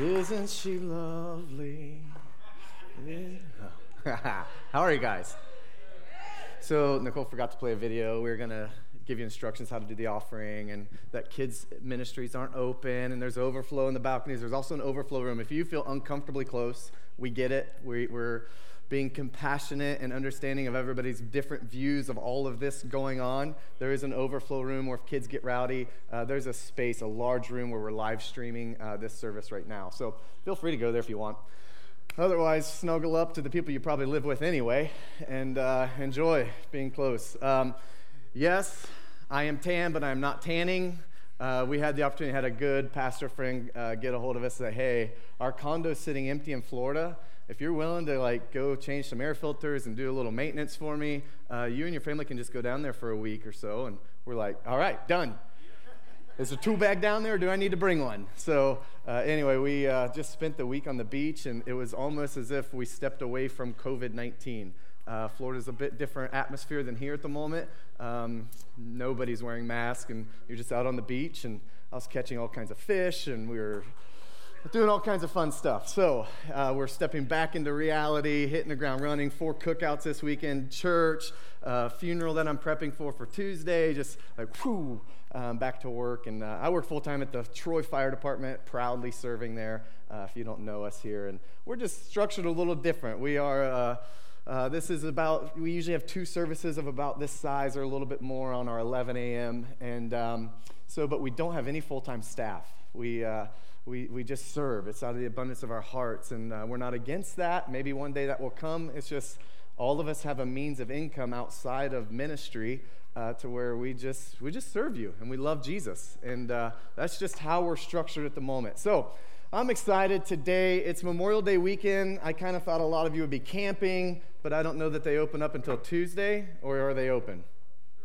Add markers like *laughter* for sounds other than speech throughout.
Isn't she lovely? *laughs* How are you guys? So, Nicole forgot to play a video. We are going to give you instructions how to do the offering and that kids' ministries aren't open and there's overflow in the balconies. There's also an overflow room. If you feel uncomfortably close, we get it. We, we're being compassionate and understanding of everybody's different views of all of this going on. There is an overflow room where if kids get rowdy, uh, there's a space, a large room where we're live streaming uh, this service right now. So feel free to go there if you want. Otherwise, snuggle up to the people you probably live with anyway and uh, enjoy being close. Um, yes, I am tan, but I'm not tanning. Uh, we had the opportunity, had a good pastor friend uh, get a hold of us and say, hey, our condo is sitting empty in Florida if you're willing to like go change some air filters and do a little maintenance for me, uh, you and your family can just go down there for a week or so. And we're like, all right, done. Is a tool bag down there, or do I need to bring one? So, uh, anyway, we uh, just spent the week on the beach, and it was almost as if we stepped away from COVID 19. Uh, Florida's a bit different atmosphere than here at the moment. Um, nobody's wearing masks, and you're just out on the beach. And I was catching all kinds of fish, and we were doing all kinds of fun stuff. So uh, we're stepping back into reality, hitting the ground running. Four cookouts this weekend, church, uh, funeral that I'm prepping for for Tuesday. Just like whoo, um, back to work. And uh, I work full time at the Troy Fire Department, proudly serving there. Uh, if you don't know us here, and we're just structured a little different. We are. Uh, uh, this is about, we usually have two services of about this size or a little bit more on our 11 a.m. And um, so, but we don't have any full time staff. We, uh, we, we just serve. It's out of the abundance of our hearts. And uh, we're not against that. Maybe one day that will come. It's just all of us have a means of income outside of ministry uh, to where we just, we just serve you and we love Jesus. And uh, that's just how we're structured at the moment. So I'm excited today. It's Memorial Day weekend. I kind of thought a lot of you would be camping, but I don't know that they open up until Tuesday, or are they open?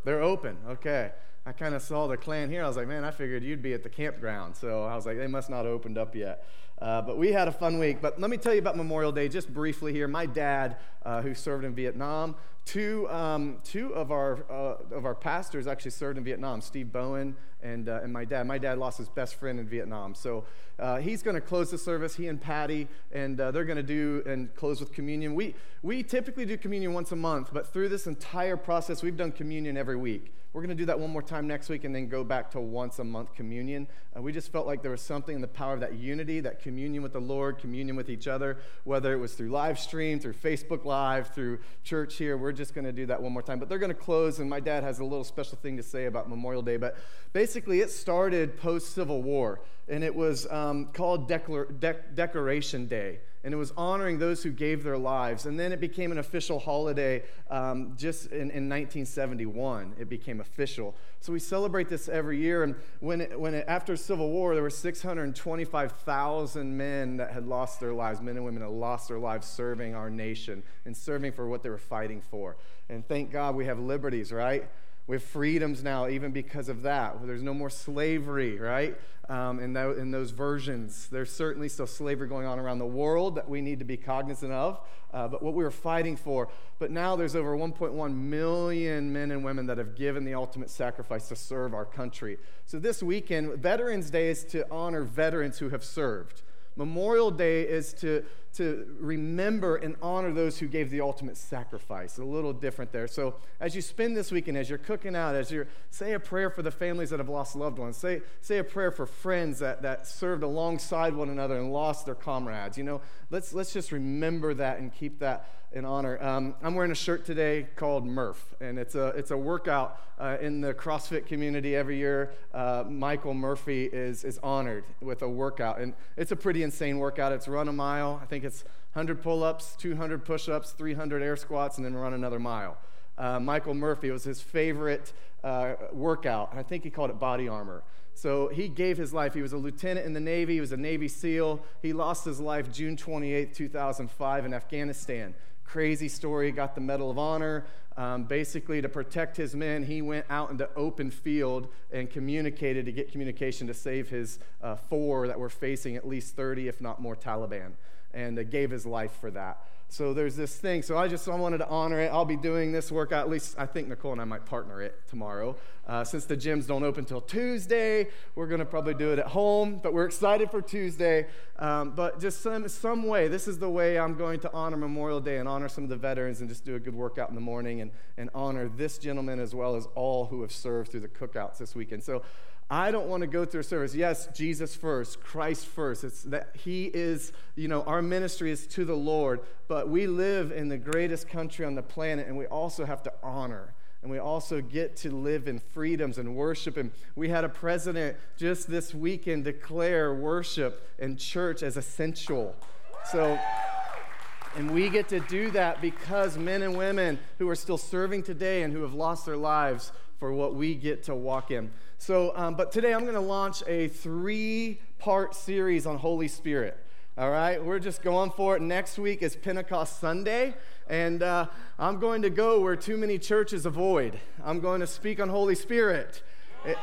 They're open. Okay. I kind of saw the clan here. I was like, man, I figured you'd be at the campground. So I was like, they must not have opened up yet. Uh, but we had a fun week. But let me tell you about Memorial Day just briefly here. My dad, uh, who served in Vietnam, two, um, two of, our, uh, of our pastors actually served in Vietnam Steve Bowen and, uh, and my dad. My dad lost his best friend in Vietnam. So uh, he's going to close the service, he and Patty, and uh, they're going to do and close with communion. We, we typically do communion once a month, but through this entire process, we've done communion every week. We're going to do that one more time next week and then go back to once a month communion. Uh, we just felt like there was something in the power of that unity, that communion with the Lord, communion with each other, whether it was through live stream, through Facebook Live, through church here. We're just going to do that one more time. But they're going to close, and my dad has a little special thing to say about Memorial Day. But basically, it started post Civil War, and it was um, called Declar- De- Decoration Day and it was honoring those who gave their lives. And then it became an official holiday um, just in, in, 1971. It became official. So we celebrate this every year. And when, it, when it, after Civil War, there were 625,000 men that had lost their lives, men and women that lost their lives serving our nation and serving for what they were fighting for. And thank God we have liberties, right? We have freedoms now, even because of that. There's no more slavery, right? Um, in, that, in, those versions, there's certainly still slavery going on around the world that we need to be cognizant of. Uh, but what we were fighting for. But now there's over 1.1 million men and women that have given the ultimate sacrifice to serve our country. So this weekend, Veterans Day is to honor veterans who have served. Memorial Day is to, to remember and honor those who gave the ultimate sacrifice. A little different there. So, as you spend this weekend, as you're cooking out, as you say a prayer for the families that have lost loved ones, say, say a prayer for friends that, that served alongside one another and lost their comrades. You know, let's, let's just remember that and keep that in honor. Um, I'm wearing a shirt today called Murph, and it's a, it's a workout uh, in the CrossFit community every year. Uh, Michael Murphy is, is honored with a workout, and it's a pretty insane workout. It's run a mile, I think it's 100 pull ups, 200 push ups, 300 air squats, and then run another mile. Uh, Michael Murphy was his favorite uh, workout. I think he called it body armor. So he gave his life. He was a lieutenant in the Navy, he was a Navy SEAL. He lost his life June 28, 2005, in Afghanistan crazy story. Got the Medal of Honor. Um, basically, to protect his men, he went out into open field and communicated to get communication to save his uh, four that were facing at least 30, if not more, Taliban, and gave his life for that. So there's this thing. So I just I wanted to honor it. I'll be doing this workout. At least I think Nicole and I might partner it tomorrow. Uh, since the gyms don't open till Tuesday, we're going to probably do it at home. But we're excited for Tuesday. Um, but just some some way. This is the way I'm going to honor Memorial Day and honor some of the veterans and just do a good workout in the morning and and honor this gentleman as well as all who have served through the cookouts this weekend. So I don't want to go through a service. Yes, Jesus first, Christ first. It's that He is, you know, our ministry is to the Lord, but we live in the greatest country on the planet, and we also have to honor. And we also get to live in freedoms and worship. And we had a president just this weekend declare worship and church as essential. So, and we get to do that because men and women who are still serving today and who have lost their lives for what we get to walk in. So, um, but today I'm going to launch a three part series on Holy Spirit. All right, we're just going for it. Next week is Pentecost Sunday, and uh, I'm going to go where too many churches avoid. I'm going to speak on Holy Spirit. It,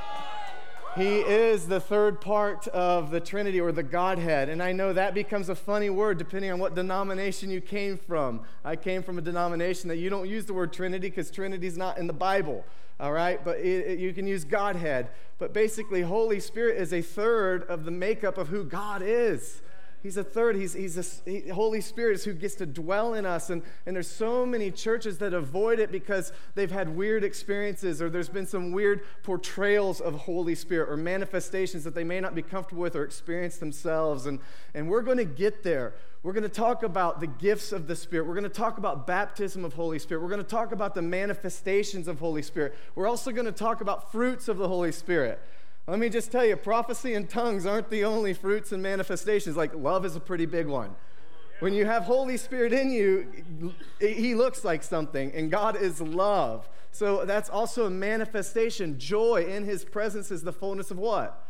he is the third part of the Trinity or the Godhead. And I know that becomes a funny word depending on what denomination you came from. I came from a denomination that you don't use the word Trinity because Trinity is not in the Bible all right? But it, it, you can use Godhead. But basically, Holy Spirit is a third of the makeup of who God is. He's a third. He's, he's a, he, Holy Spirit is who gets to dwell in us. And, and there's so many churches that avoid it because they've had weird experiences or there's been some weird portrayals of Holy Spirit or manifestations that they may not be comfortable with or experience themselves. And, and we're going to get there. We're going to talk about the gifts of the Spirit. We're going to talk about baptism of Holy Spirit. We're going to talk about the manifestations of Holy Spirit. We're also going to talk about fruits of the Holy Spirit. Let me just tell you, prophecy and tongues aren't the only fruits and manifestations. Like love is a pretty big one. When you have Holy Spirit in you, He looks like something, and God is love. So that's also a manifestation. Joy in His presence is the fullness of what?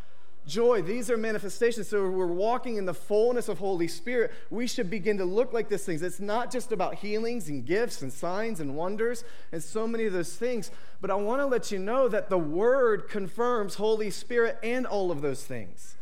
Joy. These are manifestations. So we're walking in the fullness of Holy Spirit. We should begin to look like these things. It's not just about healings and gifts and signs and wonders and so many of those things. But I want to let you know that the Word confirms Holy Spirit and all of those things.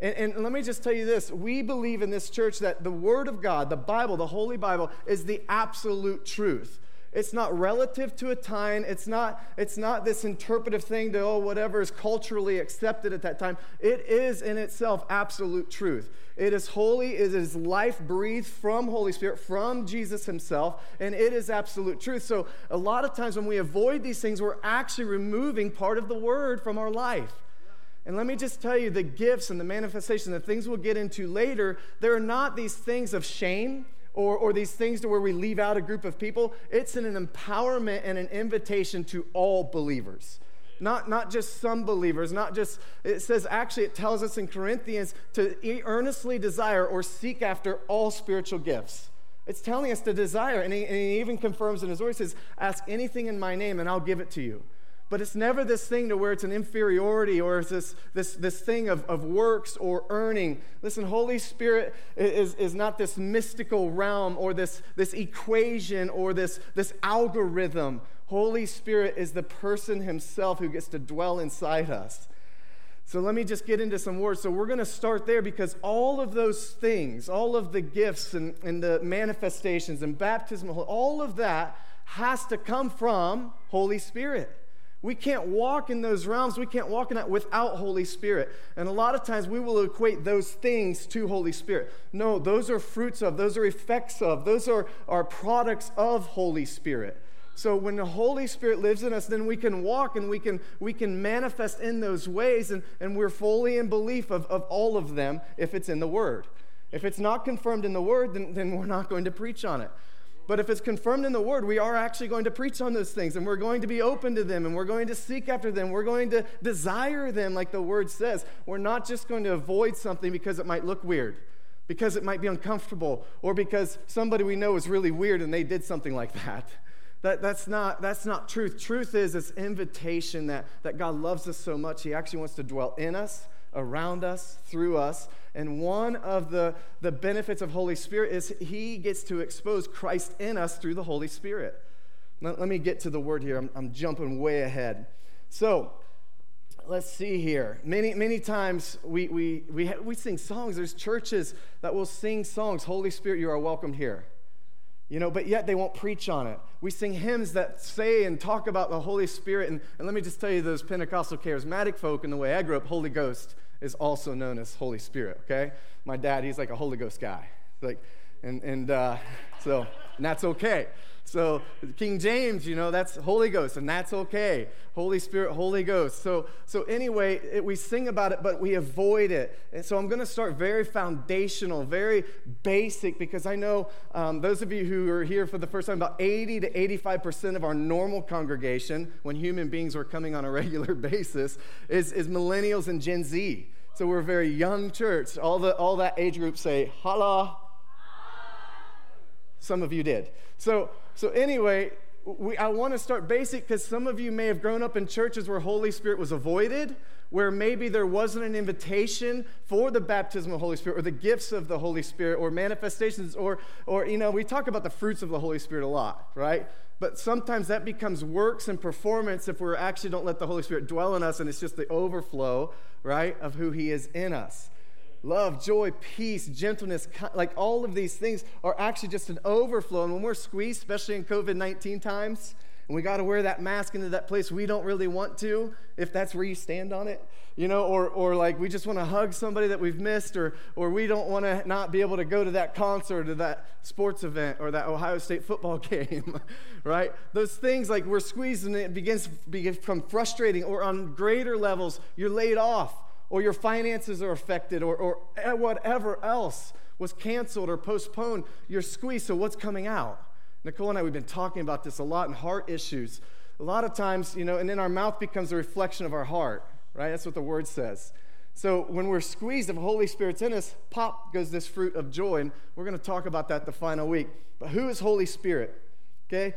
And, and, let me just tell you this we believe in this church that the Word of God, the Bible, the Holy Bible, is the absolute truth. It's not relative to a time. It's not, it's not this interpretive thing to, oh, whatever is culturally accepted at that time. It is in itself absolute truth. It is holy. It is life breathed from Holy Spirit, from Jesus Himself, and it is absolute truth. So, a lot of times when we avoid these things, we're actually removing part of the Word from our life. And let me just tell you the gifts and the manifestation, the things we'll get into later, they're not these things of shame or, or these things to where we leave out a group of people. It's an empowerment and an invitation to all believers. Not, not just some believers, not just, it says, actually, it tells us in Corinthians to earnestly desire or seek after all spiritual gifts. It's telling us to desire. And he, and he even confirms in his word, he says, Ask anything in my name and I'll give it to you. But it's never this thing to where it's an inferiority or it's this, this, this thing of, of works or earning. Listen, Holy Spirit is, is not this mystical realm or this, this equation or this, this algorithm. Holy Spirit is the person himself who gets to dwell inside us. So let me just get into some words. So we're going to start there because all of those things, all of the gifts and, and the manifestations and baptism, all of that has to come from Holy Spirit. We can't walk in those realms. We can't walk in that without Holy Spirit. And a lot of times we will equate those things to Holy Spirit. No, those are fruits of, those are effects of, those are, are products of Holy Spirit. So when the Holy Spirit lives in us, then we can walk and we can, we can manifest in those ways, and, and we're fully in belief of, of all of them if it's in the Word. If it's not confirmed in the Word, then, then we're not going to preach on it. But if it's confirmed in the Word, we are actually going to preach on those things and we're going to be open to them and we're going to seek after them. We're going to desire them, like the Word says. We're not just going to avoid something because it might look weird, because it might be uncomfortable, or because somebody we know is really weird and they did something like that. That, that's, not, that's not truth. Truth is this invitation that, that God loves us so much, He actually wants to dwell in us around us, through us. And one of the, the benefits of Holy Spirit is he gets to expose Christ in us through the Holy Spirit. Let, let me get to the word here. I'm, I'm jumping way ahead. So, let's see here. Many, many times we, we, we, we sing songs. There's churches that will sing songs. Holy Spirit, you are welcomed here. You know, but yet they won't preach on it. We sing hymns that say and talk about the Holy Spirit. And, and let me just tell you, those Pentecostal charismatic folk, in the way I grew up, Holy Ghost is also known as Holy Spirit, okay? My dad, he's like a Holy Ghost guy. Like, and, and uh, so, and that's okay. So King James, you know, that's Holy Ghost, and that's okay. Holy Spirit, Holy Ghost. So, so anyway, it, we sing about it, but we avoid it. And so I'm going to start very foundational, very basic, because I know um, those of you who are here for the first time, about 80 to 85 percent of our normal congregation, when human beings were coming on a *laughs* regular basis, is, is millennials and Gen Z. So we're a very young church. All, the, all that age group say, holla. Some of you did. So, so anyway, we, I want to start basic because some of you may have grown up in churches where Holy Spirit was avoided, where maybe there wasn't an invitation for the baptism of the Holy Spirit or the gifts of the Holy Spirit or manifestations or, or you know, we talk about the fruits of the Holy Spirit a lot, right? But sometimes that becomes works and performance if we actually don't let the Holy Spirit dwell in us and it's just the overflow, right, of who He is in us love, joy, peace, gentleness, like all of these things are actually just an overflow. And when we're squeezed, especially in COVID 19 times, and we got to wear that mask into that place we don't really want to, if that's where you stand on it, you know, or, or like we just want to hug somebody that we've missed, or, or we don't want to not be able to go to that concert or that sports event or that Ohio State football *laughs* game, right? Those things like we're squeezed and it begins to become frustrating, or on greater levels, you're laid off or your finances are affected, or, or eh, whatever else was canceled or postponed, you're squeezed. So, what's coming out? Nicole and I, we've been talking about this a lot in heart issues. A lot of times, you know, and then our mouth becomes a reflection of our heart, right? That's what the word says. So when we're squeezed, if the Holy Spirit's in us, pop goes this fruit of joy. And we're going to talk about that the final week. But who is Holy Spirit? Okay?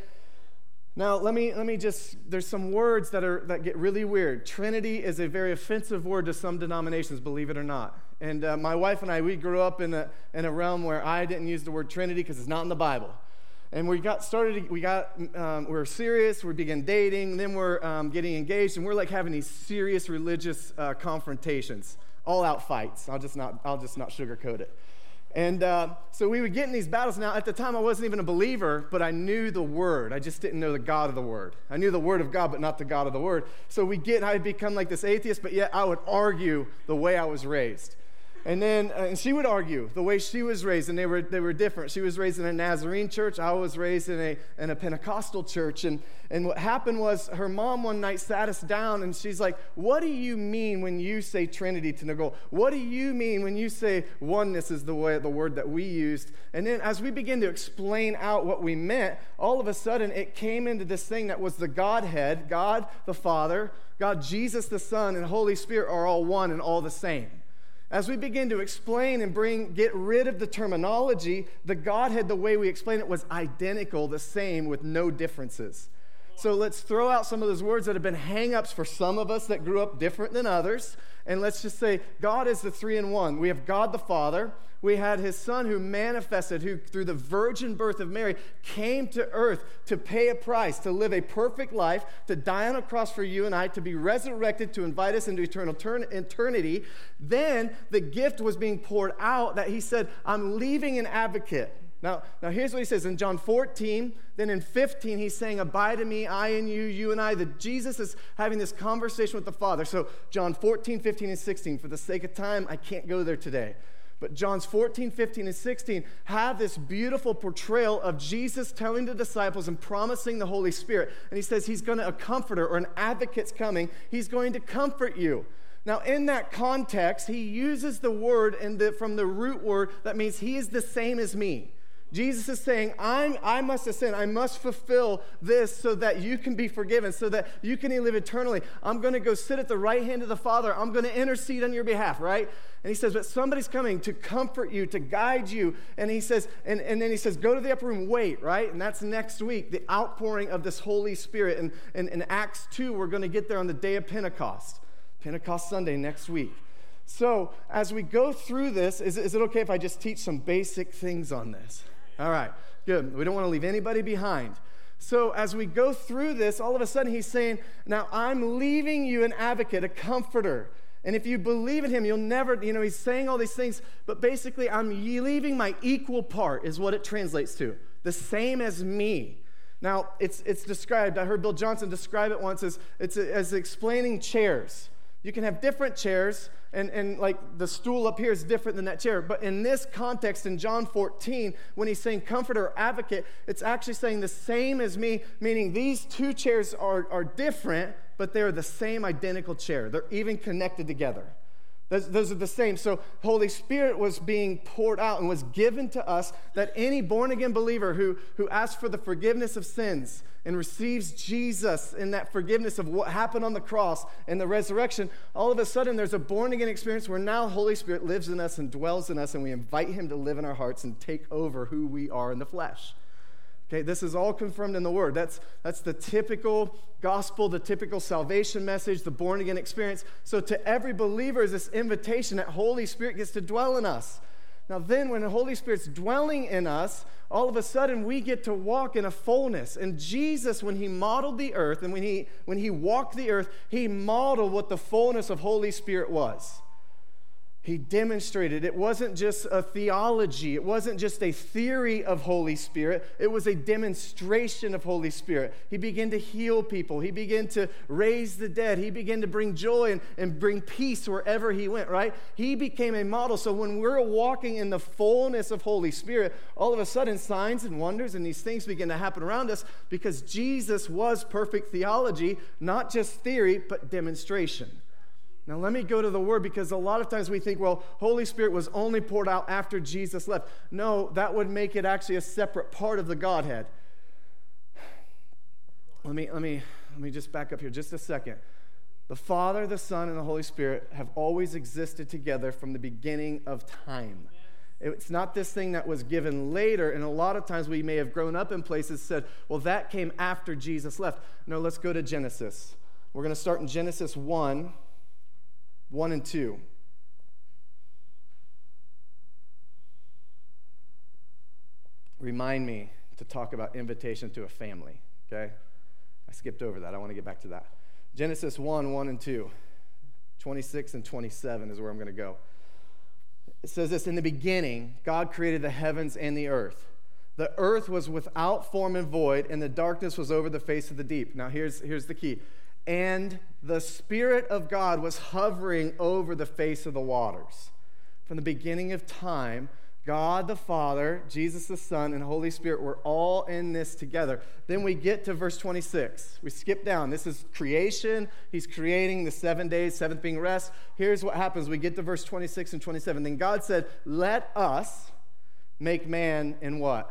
Now, let me, let me just, there's some words that, are, that get really weird. Trinity is a very offensive word to some denominations, believe it or not. And uh, my wife and I, we grew up in a, in a realm where I didn't use the word Trinity because it's not in the Bible. And we got started, we got, um, we are serious, we began dating, then we're um, getting engaged, and we're like having these serious religious uh, confrontations, all out fights. I'll just not, I'll just not sugarcoat it. And uh, so we would get in these battles. Now, at the time, I wasn't even a believer, but I knew the Word. I just didn't know the God of the Word. I knew the Word of God, but not the God of the Word. So we get, I would become like this atheist, but yet I would argue the way I was raised. And then uh, and she would argue the way she was raised, and they were, they were different. She was raised in a Nazarene church. I was raised in a, in a Pentecostal church. And, and what happened was her mom one night sat us down, and she's like, What do you mean when you say Trinity to Nicole? What do you mean when you say oneness is the, way, the word that we used? And then as we began to explain out what we meant, all of a sudden it came into this thing that was the Godhead God the Father, God Jesus the Son, and Holy Spirit are all one and all the same. As we begin to explain and bring, get rid of the terminology, the Godhead, the way we explain it, was identical, the same, with no differences. So let's throw out some of those words that have been hangups for some of us that grew up different than others. And let's just say God is the three in one. We have God the Father, we had his son who manifested, who through the virgin birth of Mary came to earth to pay a price, to live a perfect life, to die on a cross for you and I, to be resurrected, to invite us into eternal eternity. Then the gift was being poured out that he said, I'm leaving an advocate. Now, now here's what he says in John 14. Then in 15, he's saying, Abide in me, I and you, you and I. That Jesus is having this conversation with the Father. So, John 14, 15, and 16. For the sake of time, I can't go there today. But John's 14, 15, and 16 have this beautiful portrayal of Jesus telling the disciples and promising the Holy Spirit. And he says he's going to, a comforter or an advocate's coming. He's going to comfort you. Now, in that context, he uses the word the, from the root word that means he is the same as me. Jesus is saying, I'm, I must ascend. I must fulfill this so that you can be forgiven, so that you can live eternally. I'm going to go sit at the right hand of the Father. I'm going to intercede on your behalf, right? And he says, But somebody's coming to comfort you, to guide you. And he says, and, and then he says, Go to the upper room, wait, right? And that's next week, the outpouring of this Holy Spirit. And in Acts 2, we're going to get there on the day of Pentecost, Pentecost Sunday next week. So, as we go through this, is, is it okay if I just teach some basic things on this? All right, good. We don't want to leave anybody behind. So, as we go through this, all of a sudden he's saying, Now I'm leaving you an advocate, a comforter. And if you believe in him, you'll never, you know, he's saying all these things, but basically, I'm leaving my equal part, is what it translates to. The same as me. Now, it's, it's described, I heard Bill Johnson describe it once as, it's as explaining chairs. You can have different chairs, and, and like the stool up here is different than that chair. But in this context, in John 14, when he's saying comforter advocate, it's actually saying the same as me, meaning these two chairs are, are different, but they're the same identical chair. They're even connected together. Those, those, are the same. So, Holy Spirit was being poured out and was given to us that any born again believer who, who asks for the forgiveness of sins and receives Jesus in that forgiveness of what happened on the cross and the resurrection, all of a sudden there's a born again experience where now Holy Spirit lives in us and dwells in us, and we invite Him to live in our hearts and take over who we are in the flesh. Okay, this is all confirmed in the Word. That's, that's the typical gospel, the typical salvation message, the born again experience. So, to every believer is this invitation that Holy Spirit gets to dwell in us. Now, then, when the Holy Spirit's dwelling in us, all of a sudden we get to walk in a fullness. And Jesus, when he modeled the earth and when he, when he walked the earth, he modeled what the fullness of Holy Spirit was he demonstrated. It wasn't just a theology. It wasn't just a theory of holy spirit. It was a demonstration of holy spirit. He began to heal people. He began to raise the dead. He began to bring joy and, and bring peace wherever he went right? He became a model. So when we're walking in the fullness of holy spirit all of a sudden signs and wonders and these things begin to happen around us because jesus was perfect theology not just theory but demonstration now, let me go to the word because a lot of times we think, well, Holy Spirit was only poured out after Jesus left. No, that would make it actually a separate part of the Godhead. Let me, let me, let me just back up here just a second. The Father, the Son, and the Holy Spirit have always existed together from the beginning of time. It's not this thing that was given later, and a lot of times we may have grown up in places said, well, that came after Jesus left. No, let's go to Genesis. We're going to start in Genesis 1. 1 and 2. Remind me to talk about invitation to a family, okay? I skipped over that. I want to get back to that. Genesis 1 1 and 2. 26 and 27 is where I'm going to go. It says this In the beginning, God created the heavens and the earth. The earth was without form and void, and the darkness was over the face of the deep. Now, here's, here's the key and the Spirit of God was hovering over the face of the waters. From the beginning of time, God the Father, Jesus the Son, and Holy Spirit were all in this together. Then we get to verse 26. We skip down. This is creation. He's creating the seven days, seventh being rest. Here's what happens. We get to verse 26 and 27. Then God said, Let us make man in what?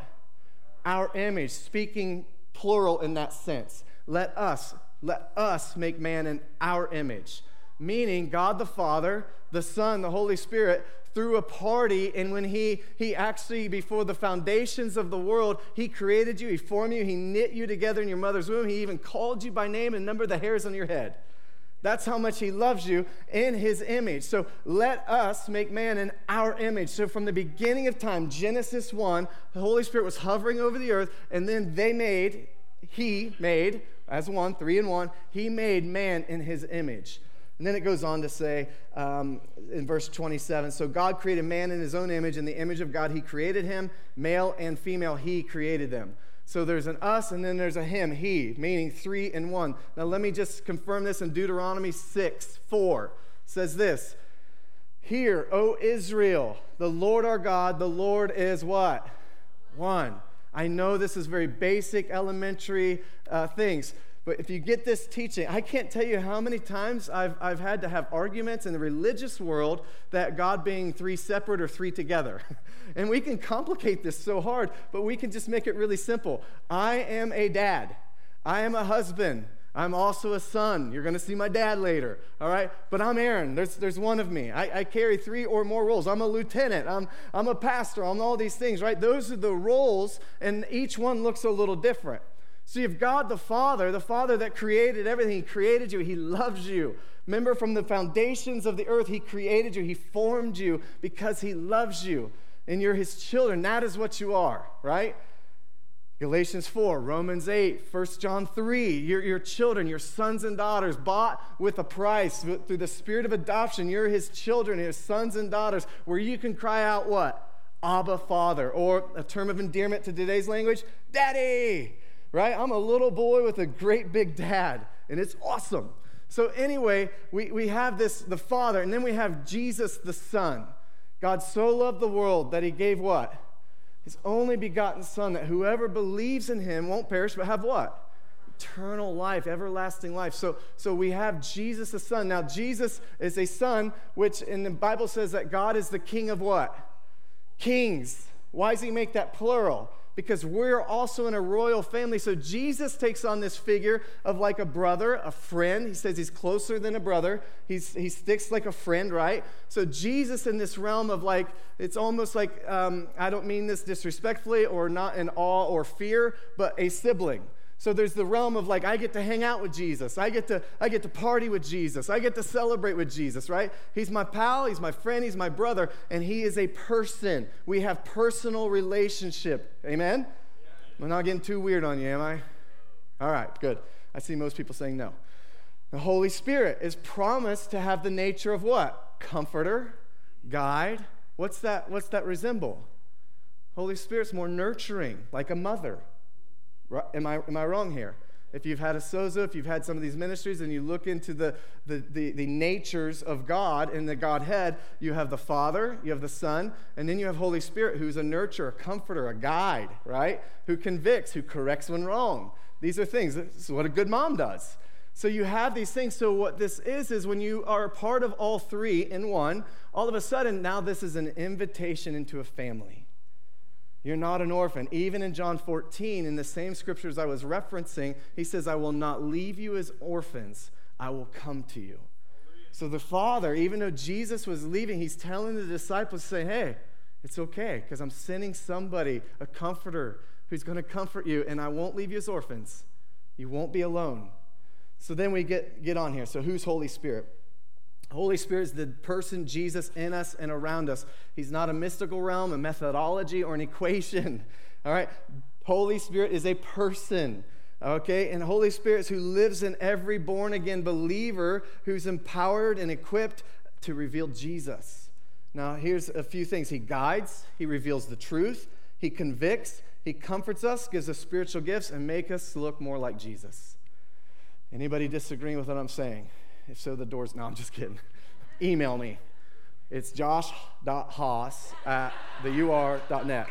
Our image, speaking plural in that sense. Let us let us make man in our image. Meaning, God the Father, the Son, the Holy Spirit threw a party, and when he, he actually, before the foundations of the world, He created you, He formed you, He knit you together in your mother's womb, He even called you by name and numbered the hairs on your head. That's how much he loves you in his image. So let us make man in our image. So from the beginning of time, Genesis 1, the Holy Spirit was hovering over the earth, and then they made, he made as one, three and one, he made man in his image. And then it goes on to say um, in verse 27 So God created man in his own image. In the image of God, he created him. Male and female, he created them. So there's an us and then there's a him, he, meaning three and one. Now let me just confirm this in Deuteronomy 6 4 says this Hear, O Israel, the Lord our God, the Lord is what? One. I know this is very basic, elementary uh, things, but if you get this teaching, I can't tell you how many times I've, I've had to have arguments in the religious world that God being three separate or three together. *laughs* and we can complicate this so hard, but we can just make it really simple. I am a dad, I am a husband. I'm also a son. You're going to see my dad later, all right? But I'm Aaron. There's, there's one of me. I, I carry three or more roles. I'm a lieutenant. I'm, I'm a pastor. I'm all these things, right? Those are the roles, and each one looks a little different. So you have God the Father, the Father that created everything. He created you, He loves you. Remember, from the foundations of the earth, He created you, He formed you because He loves you, and you're His children. That is what you are, right? Galatians 4, Romans 8, 1 John 3, your, your children, your sons and daughters, bought with a price through the spirit of adoption. You're his children, his sons and daughters, where you can cry out what? Abba, Father. Or a term of endearment to today's language, Daddy, right? I'm a little boy with a great big dad, and it's awesome. So, anyway, we, we have this, the Father, and then we have Jesus the Son. God so loved the world that he gave what? His only begotten Son, that whoever believes in him won't perish, but have what? Eternal life, everlasting life. So, so we have Jesus the Son. Now, Jesus is a Son, which in the Bible says that God is the King of what? Kings. Why does he make that plural? Because we're also in a royal family. So Jesus takes on this figure of like a brother, a friend. He says he's closer than a brother. He's, he sticks like a friend, right? So Jesus in this realm of like, it's almost like, um, I don't mean this disrespectfully or not in awe or fear, but a sibling. So there's the realm of like I get to hang out with Jesus. I get to I get to party with Jesus. I get to celebrate with Jesus, right? He's my pal, he's my friend, he's my brother, and he is a person. We have personal relationship. Amen? I'm not getting too weird on you, am I? All right, good. I see most people saying no. The Holy Spirit is promised to have the nature of what? Comforter, guide. What's that what's that resemble? Holy Spirit's more nurturing, like a mother. Am I, am I wrong here? If you've had a sozo, if you've had some of these ministries, and you look into the, the, the, the natures of God and the Godhead, you have the Father, you have the Son, and then you have Holy Spirit, who's a nurturer, a comforter, a guide, right? Who convicts, who corrects when wrong. These are things. This is what a good mom does. So you have these things. So what this is is when you are part of all three in one, all of a sudden now this is an invitation into a family. You're not an orphan. Even in John 14, in the same scriptures I was referencing, he says, I will not leave you as orphans, I will come to you. So the Father, even though Jesus was leaving, he's telling the disciples, say, hey, it's okay, because I'm sending somebody, a comforter, who's going to comfort you, and I won't leave you as orphans. You won't be alone. So then we get, get on here. So who's Holy Spirit? Holy Spirit is the person Jesus in us and around us. He's not a mystical realm, a methodology, or an equation. *laughs* All right? Holy Spirit is a person. Okay? And Holy Spirit is who lives in every born again believer who's empowered and equipped to reveal Jesus. Now, here's a few things He guides, He reveals the truth, He convicts, He comforts us, gives us spiritual gifts, and make us look more like Jesus. Anybody disagreeing with what I'm saying? If so, the door's. No, I'm just kidding. *laughs* Email me. It's josh.haas at theur.net.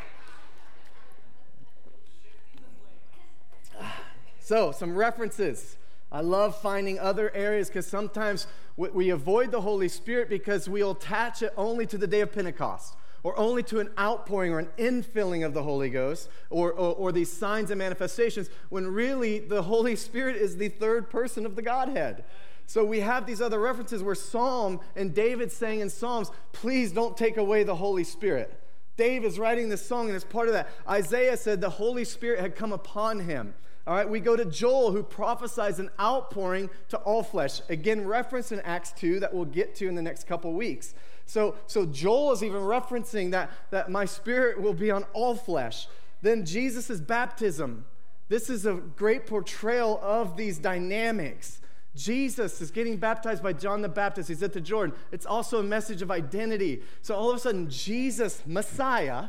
So, some references. I love finding other areas because sometimes we avoid the Holy Spirit because we'll attach it only to the day of Pentecost or only to an outpouring or an infilling of the Holy Ghost or, or, or, these signs and manifestations when really the Holy Spirit is the third person of the Godhead. So we have these other references where Psalm and David saying in Psalms, please don't take away the Holy Spirit. Dave is writing this song, and as part of that, Isaiah said the Holy Spirit had come upon him. All right, we go to Joel, who prophesies an outpouring to all flesh. Again, referenced in Acts 2 that we'll get to in the next couple weeks. So, so Joel is even referencing that, that my spirit will be on all flesh. Then Jesus' baptism. This is a great portrayal of these dynamics. Jesus is getting baptized by John the Baptist. He's at the Jordan. It's also a message of identity. So all of a sudden, Jesus, Messiah,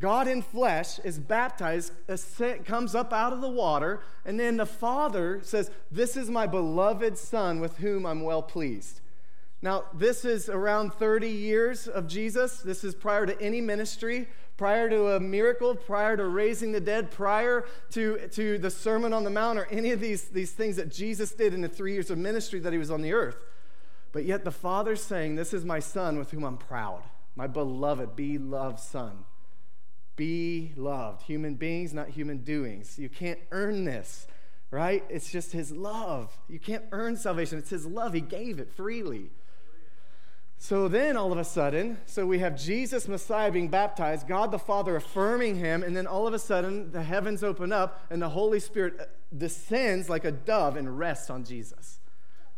God in flesh, is baptized, comes up out of the water, and then the Father says, This is my beloved Son with whom I'm well pleased. Now, this is around 30 years of Jesus. This is prior to any ministry prior to a miracle, prior to raising the dead, prior to, to the Sermon on the Mount, or any of these, these things that Jesus did in the three years of ministry that he was on the earth. But yet the Father's saying, This is my Son with whom I'm proud, my beloved, beloved Son. Be loved. Human beings, not human doings. You can't earn this, right? It's just His love. You can't earn salvation. It's His love. He gave it freely. So then all of a sudden, so we have Jesus, Messiah, being baptized, God the Father affirming him, and then all of a sudden the heavens open up and the Holy Spirit uh, descends like a dove and rests on Jesus.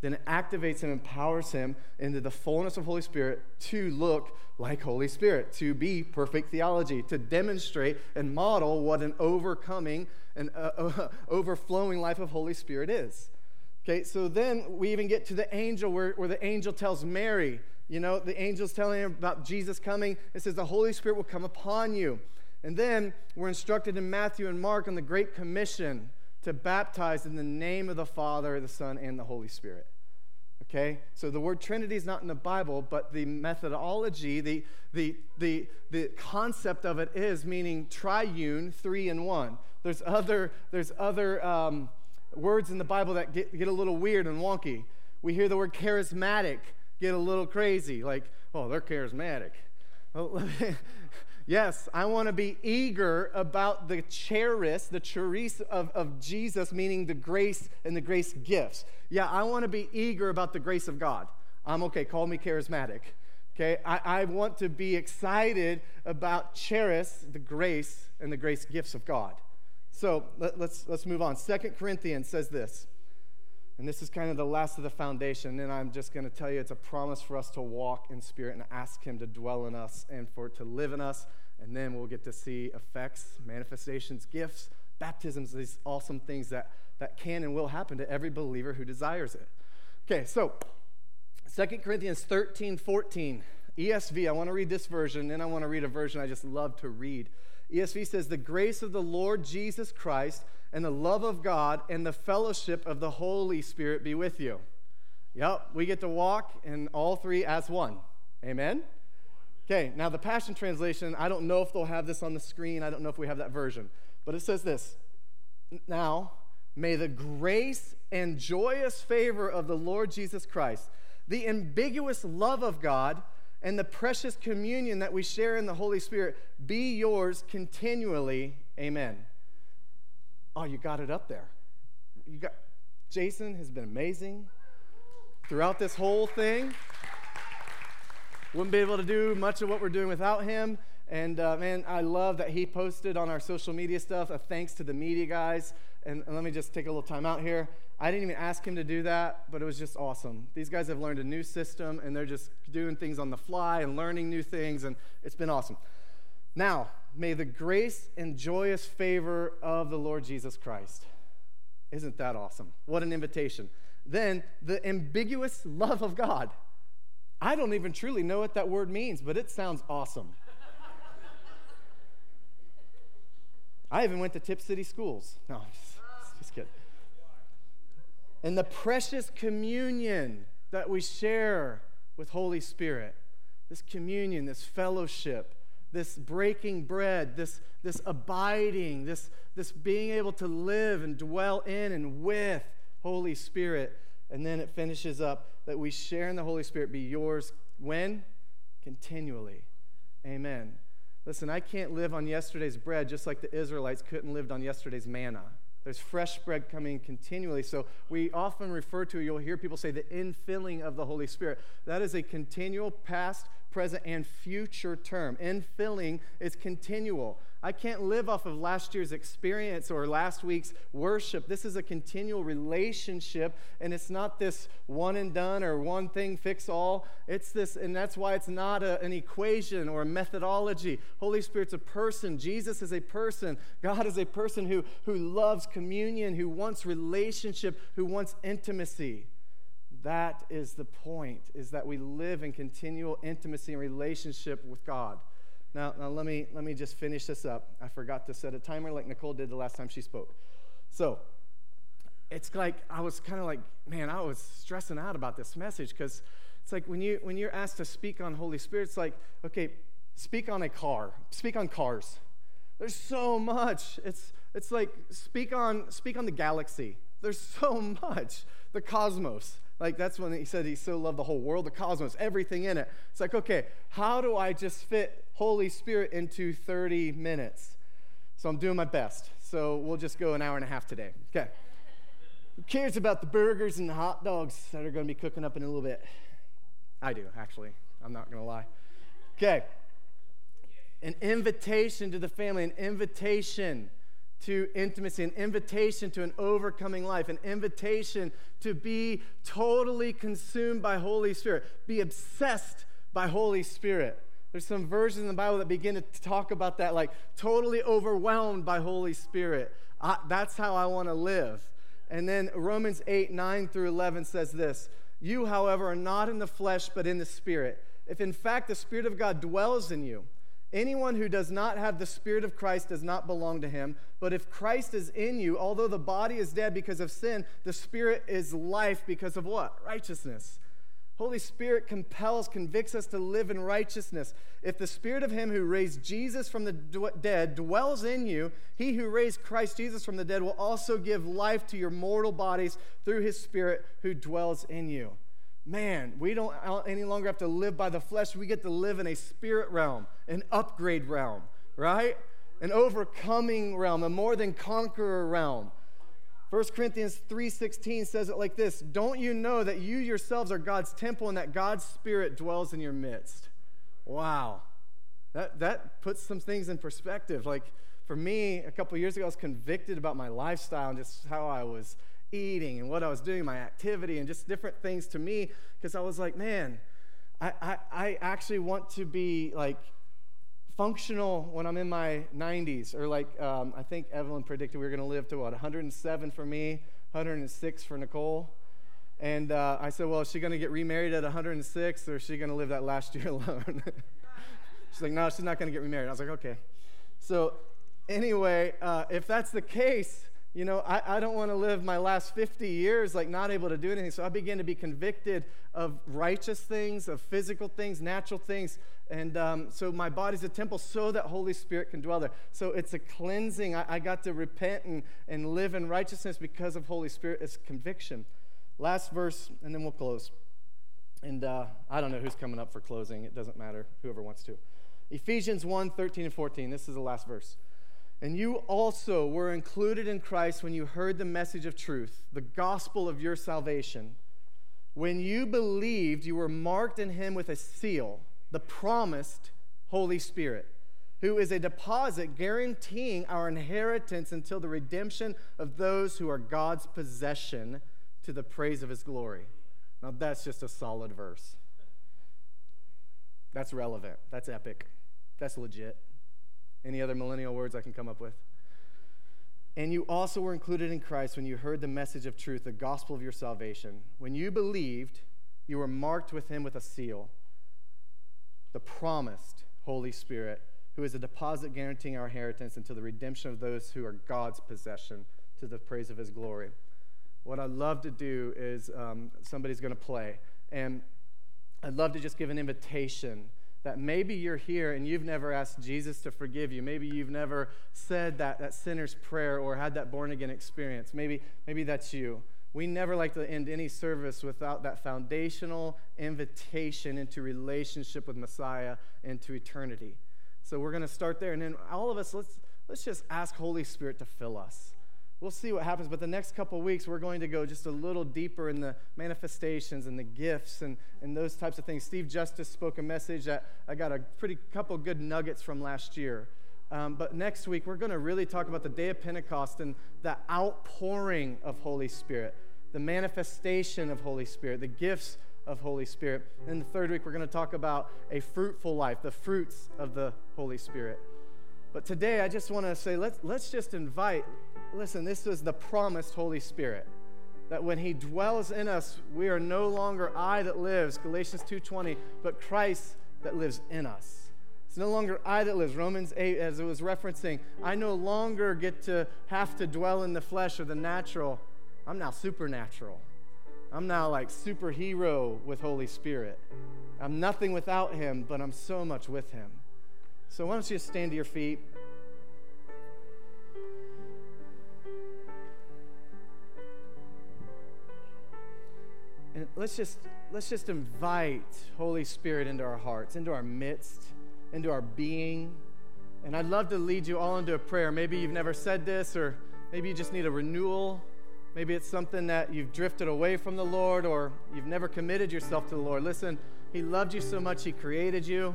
then it activates him, empowers him into the fullness of Holy Spirit to look like Holy Spirit, to be perfect theology, to demonstrate and model what an overcoming and uh, uh, *laughs* overflowing life of Holy Spirit is. Okay, so then we even get to the angel where, where the angel tells Mary, you know, the angel's telling him about Jesus coming. It says, The Holy Spirit will come upon you. And then we're instructed in Matthew and Mark on the Great Commission to baptize in the name of the Father, the Son, and the Holy Spirit. Okay? So the word Trinity is not in the Bible, but the methodology, the, the, the, the concept of it is meaning triune, three in one. There's other, there's other um, words in the Bible that get, get a little weird and wonky. We hear the word charismatic get a little crazy, like, oh, they're charismatic. Oh, *laughs* yes, I want to be eager about the charis, the charis of, of Jesus, meaning the grace and the grace gifts. Yeah, I want to be eager about the grace of God. I'm okay, call me charismatic. Okay, I, I want to be excited about charis, the grace and the grace gifts of God. So let, let's, let's move on. Second Corinthians says this. And this is kind of the last of the foundation. And I'm just going to tell you it's a promise for us to walk in spirit and ask Him to dwell in us and for it to live in us. And then we'll get to see effects, manifestations, gifts, baptisms, these awesome things that, that can and will happen to every believer who desires it. Okay, so 2 Corinthians 13, 14. ESV, I want to read this version, and I want to read a version I just love to read. ESV says, The grace of the Lord Jesus Christ and the love of God and the fellowship of the Holy Spirit be with you. Yep, we get to walk in all three as one. Amen? Okay, now the Passion Translation, I don't know if they'll have this on the screen. I don't know if we have that version. But it says this Now, may the grace and joyous favor of the Lord Jesus Christ, the ambiguous love of God, and the precious communion that we share in the Holy Spirit be yours continually. Amen. Oh, you got it up there. You got Jason has been amazing throughout this whole thing. Wouldn't be able to do much of what we're doing without him. And uh, man, I love that he posted on our social media stuff a thanks to the media guys. And, and let me just take a little time out here. I didn't even ask him to do that, but it was just awesome. These guys have learned a new system and they're just doing things on the fly and learning new things, and it's been awesome. Now, may the grace and joyous favor of the Lord Jesus Christ. Isn't that awesome? What an invitation. Then, the ambiguous *laughs* love of God. I don't even truly know what that word means, but it sounds awesome. I even went to Tipp City schools. No, just, just kidding. And the precious communion that we share with Holy Spirit, this communion, this fellowship, this breaking bread, this, this abiding, this, this being able to live and dwell in and with Holy Spirit. And then it finishes up that we share in the Holy Spirit be yours when? Continually. Amen. Listen, I can't live on yesterday's bread just like the Israelites couldn't live on yesterday's manna. There's fresh bread coming continually. So we often refer to, you'll hear people say, the infilling of the Holy Spirit. That is a continual past, present, and future term. Infilling is continual. I can't live off of last year's experience or last week's worship. This is a continual relationship, and it's not this one and done or one thing fix all. It's this, and that's why it's not a, an equation or a methodology. Holy Spirit's a person. Jesus is a person. God is a person who, who loves communion, who wants relationship, who wants intimacy. That is the point, is that we live in continual intimacy and relationship with God. Now, now let, me, let me just finish this up. I forgot to set a timer like Nicole did the last time she spoke. So, it's like I was kind of like, man, I was stressing out about this message because it's like when you when you're asked to speak on Holy Spirit, it's like, okay, speak on a car, speak on cars. There's so much. It's it's like speak on speak on the galaxy. There's so *laughs* much. The cosmos. Like that's when he said he so loved the whole world, the cosmos, everything in it. It's like, okay, how do I just fit Holy Spirit into 30 minutes? So I'm doing my best. So we'll just go an hour and a half today. Okay. Who cares about the burgers and the hot dogs that are going to be cooking up in a little bit? I do, actually. I'm not going to lie. Okay. An invitation to the family, an invitation to intimacy, an invitation to an overcoming life, an invitation to be totally consumed by Holy Spirit, be obsessed by Holy Spirit. There's some versions in the Bible that begin to talk about that, like totally overwhelmed by Holy Spirit. I, that's how I want to live. And then Romans 8, 9 through 11 says this You, however, are not in the flesh, but in the Spirit. If in fact the Spirit of God dwells in you, Anyone who does not have the Spirit of Christ does not belong to him. But if Christ is in you, although the body is dead because of sin, the Spirit is life because of what? Righteousness. Holy Spirit compels, convicts us to live in righteousness. If the Spirit of Him who raised Jesus from the dead dwells in you, He who raised Christ Jesus from the dead will also give life to your mortal bodies through His Spirit who dwells in you man, we don't any longer have to live by the flesh. We get to live in a spirit realm, an upgrade realm, right? An overcoming realm, a more than conqueror realm. 1 Corinthians 3:16 says it like this, "Don't you know that you yourselves are God's temple and that God's spirit dwells in your midst?" Wow. That that puts some things in perspective. Like for me, a couple years ago I was convicted about my lifestyle and just how I was eating and what I was doing, my activity, and just different things to me, because I was like, man, I, I, I actually want to be like functional when I'm in my 90s. Or like um, I think Evelyn predicted we were going to live to what, 107 for me, 106 for Nicole. And uh, I said, well, is she going to get remarried at 106 or is she going to live that last year *laughs* alone? she's like, no, she's not going to get remarried. I was like, okay. So, anyway, uh, if that's the case, you know, I, I don't want to live my last 50 years like not able to do anything. So I began to be convicted of righteous things, of physical things, natural things. And um, so my body's a temple so that Holy Spirit can dwell there. So it's a cleansing. I, I got to repent and, and live in righteousness because of Holy Spirit. It's conviction. Last verse, and then we'll close. And uh, I don't know who's coming up for closing. It doesn't matter, whoever wants to. Ephesians 1 13 and 14. This is the last verse. And you also were included in Christ when you heard the message of truth, the gospel of your salvation. When you believed, you were marked in him with a seal, the promised Holy Spirit, who is a deposit guaranteeing our inheritance until the redemption of those who are God's possession to the praise of his glory. Now, that's just a solid verse. That's relevant. That's epic. That's legit. Any other millennial words I can come up with? And you also were included in Christ when you heard the message of truth, the gospel of your salvation. When you believed, you were marked with him with a seal, the promised Holy Spirit, who is a deposit guaranteeing our inheritance until the redemption of those who are God's possession to the praise of his glory. What I'd love to do is um, somebody's going to play. And I'd love to just give an invitation that maybe you're here and you've never asked Jesus to forgive you. Maybe you've never said that, that sinner's prayer or had that born again experience. Maybe, maybe that's you. We never like to end any service without that foundational invitation into relationship with Messiah into eternity. So we're going to start there. And then all of us, let's, let's just ask Holy Spirit to fill us we'll see what happens. But the next couple weeks, we're going to go just a little deeper in the manifestations and the gifts and, and those types of things. Steve Justice spoke a message that I got a pretty couple good nuggets from last year. Um, but next week, we're going to really talk about the day of Pentecost and the outpouring of Holy Spirit, the manifestation of Holy Spirit, the gifts of Holy Spirit. And the third week, we're going to talk about a fruitful life, the fruits of the Holy Spirit. But today, I just want to say let's, let's just invite listen, this is the promised Holy Spirit. That when he dwells in us, we are no longer I that lives, Galatians 2:20, but Christ that lives in us. It's no longer I that lives. Romans 8, as it was referencing, I no longer get to have to dwell in the flesh or the natural. I'm now supernatural. I'm now like superhero with Holy Spirit. I'm nothing without him, but I'm so much with him. So why don't you stand to your feet? And let's just let's just invite Holy Spirit into our hearts, into our midst, into our being. And I'd love to lead you all into a prayer. Maybe you've never said this, or maybe you just need a renewal. Maybe it's something that you've drifted away from the Lord, or you've never committed yourself to the Lord. Listen, He loved you so much, He created you.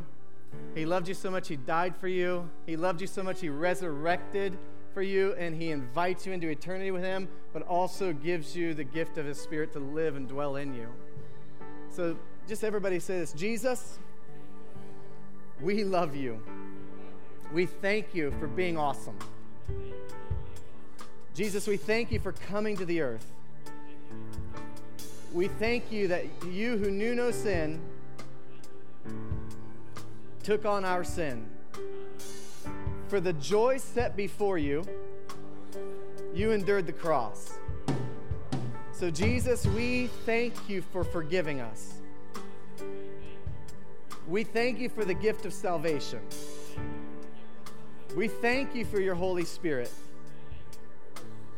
He loved you so much, He died for you. He loved you so much, He resurrected for you and he invites you into eternity with him, but also gives you the gift of his spirit to live and dwell in you. So just everybody say this Jesus, we love you. We thank you for being awesome. Jesus, we thank you for coming to the earth. We thank you that you who knew no sin took on our sin. For the joy set before you, you endured the cross. So, Jesus, we thank you for forgiving us. We thank you for the gift of salvation. We thank you for your Holy Spirit.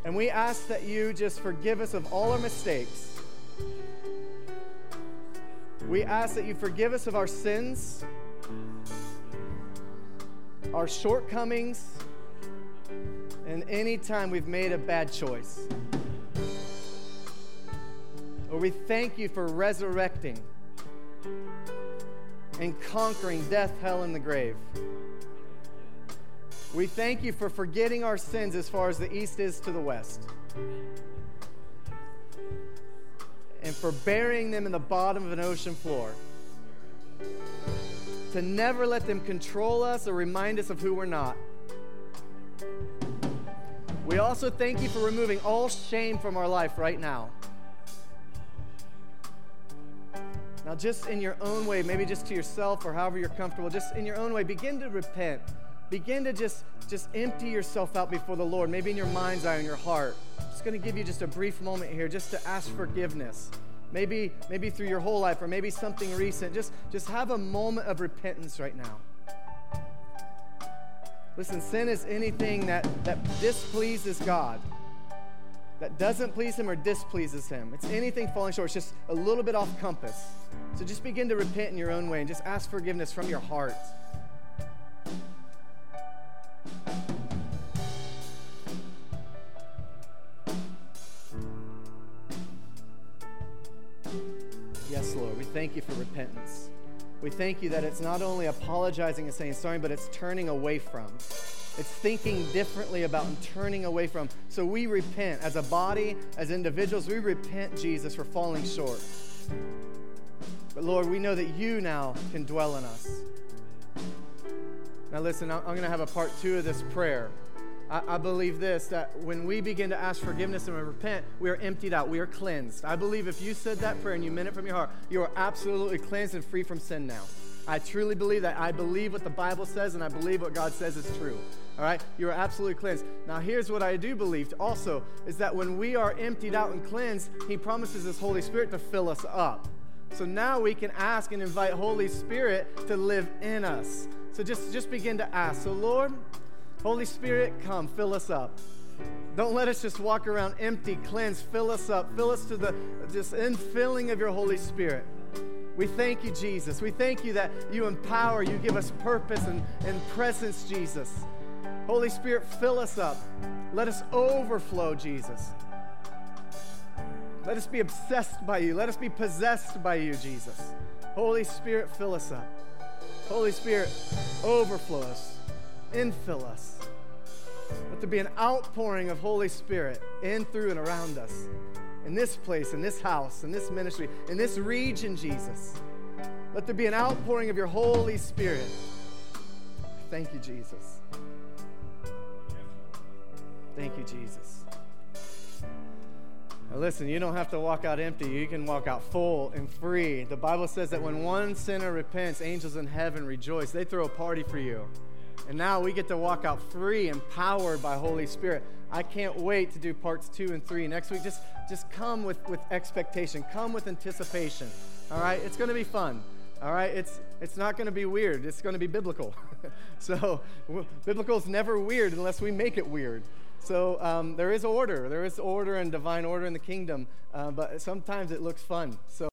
And we ask that you just forgive us of all our mistakes. We ask that you forgive us of our sins, our shortcomings, and any time we've made a bad choice. Lord, we thank you for resurrecting and conquering death, hell, and the grave. We thank you for forgetting our sins as far as the east is to the west. And for burying them in the bottom of an ocean floor. To never let them control us or remind us of who we're not. We also thank you for removing all shame from our life right now. Now, just in your own way, maybe just to yourself or however you're comfortable, just in your own way, begin to repent begin to just just empty yourself out before the Lord, maybe in your mind's eye, in your heart. I'm Just going to give you just a brief moment here just to ask forgiveness. Maybe maybe through your whole life or maybe something recent. Just just have a moment of repentance right now. Listen, sin is anything that that displeases God. That doesn't please him or displeases him. It's anything falling short. It's just a little bit off compass. So just begin to repent in your own way and just ask forgiveness from your heart. Thank you for repentance. We thank you that it's not only apologizing and saying sorry, but it's turning away from. It's thinking differently about and turning away from. So we repent as a body, as individuals, we repent, Jesus, for falling short. But Lord, we know that you now can dwell in us. Now, listen, I'm going to have a part two of this prayer. I, I, believe this that when we begin to ask forgiveness and we repent, we are emptied out, we are cleansed. I believe if you said that prayer and you meant it from your heart, you are absolutely cleansed and free from sin now. I truly believe that. I believe what the Bible says and I believe what God says is true. All right? You are absolutely cleansed. Now, here's what I do believe also is that when we are emptied out and cleansed, He promises His Holy Spirit to fill us up. So now we can ask and invite Holy Spirit to live in us. So just, just begin to ask. So, Lord, Holy Spirit, come, fill us up. Don't let us just walk around empty, cleanse. Fill us up. Fill us to the just infilling of your Holy Spirit. We thank you, Jesus. We thank you that you empower, you give us purpose and, and presence, Jesus. Holy Spirit, fill us up. Let us overflow, Jesus. Let us be obsessed by you. Let us be possessed by you, Jesus. Holy Spirit, fill us up. Holy Spirit, overflow us, infill us. Let there be an outpouring of Holy Spirit in, through, and around us. In this place, in this house, in this ministry, in this region, Jesus. Let there be an outpouring of your Holy Spirit. Thank you, Jesus. Thank you, Jesus. Now listen, you don't have to walk out empty. You can walk out full and free. The Bible says that when one sinner repents, angels in heaven rejoice. They throw a party for you. And now we get to walk out free, empowered by Holy Spirit. I can't wait to do parts two and three next week. Just, just come with, with expectation, come with anticipation. All right? It's going to be fun. All right? It's, it's not going to be weird, it's going to be biblical. *laughs* so, w- biblical is never weird unless we make it weird. So um, there is order. There is order and divine order in the kingdom, uh, but sometimes it looks fun. So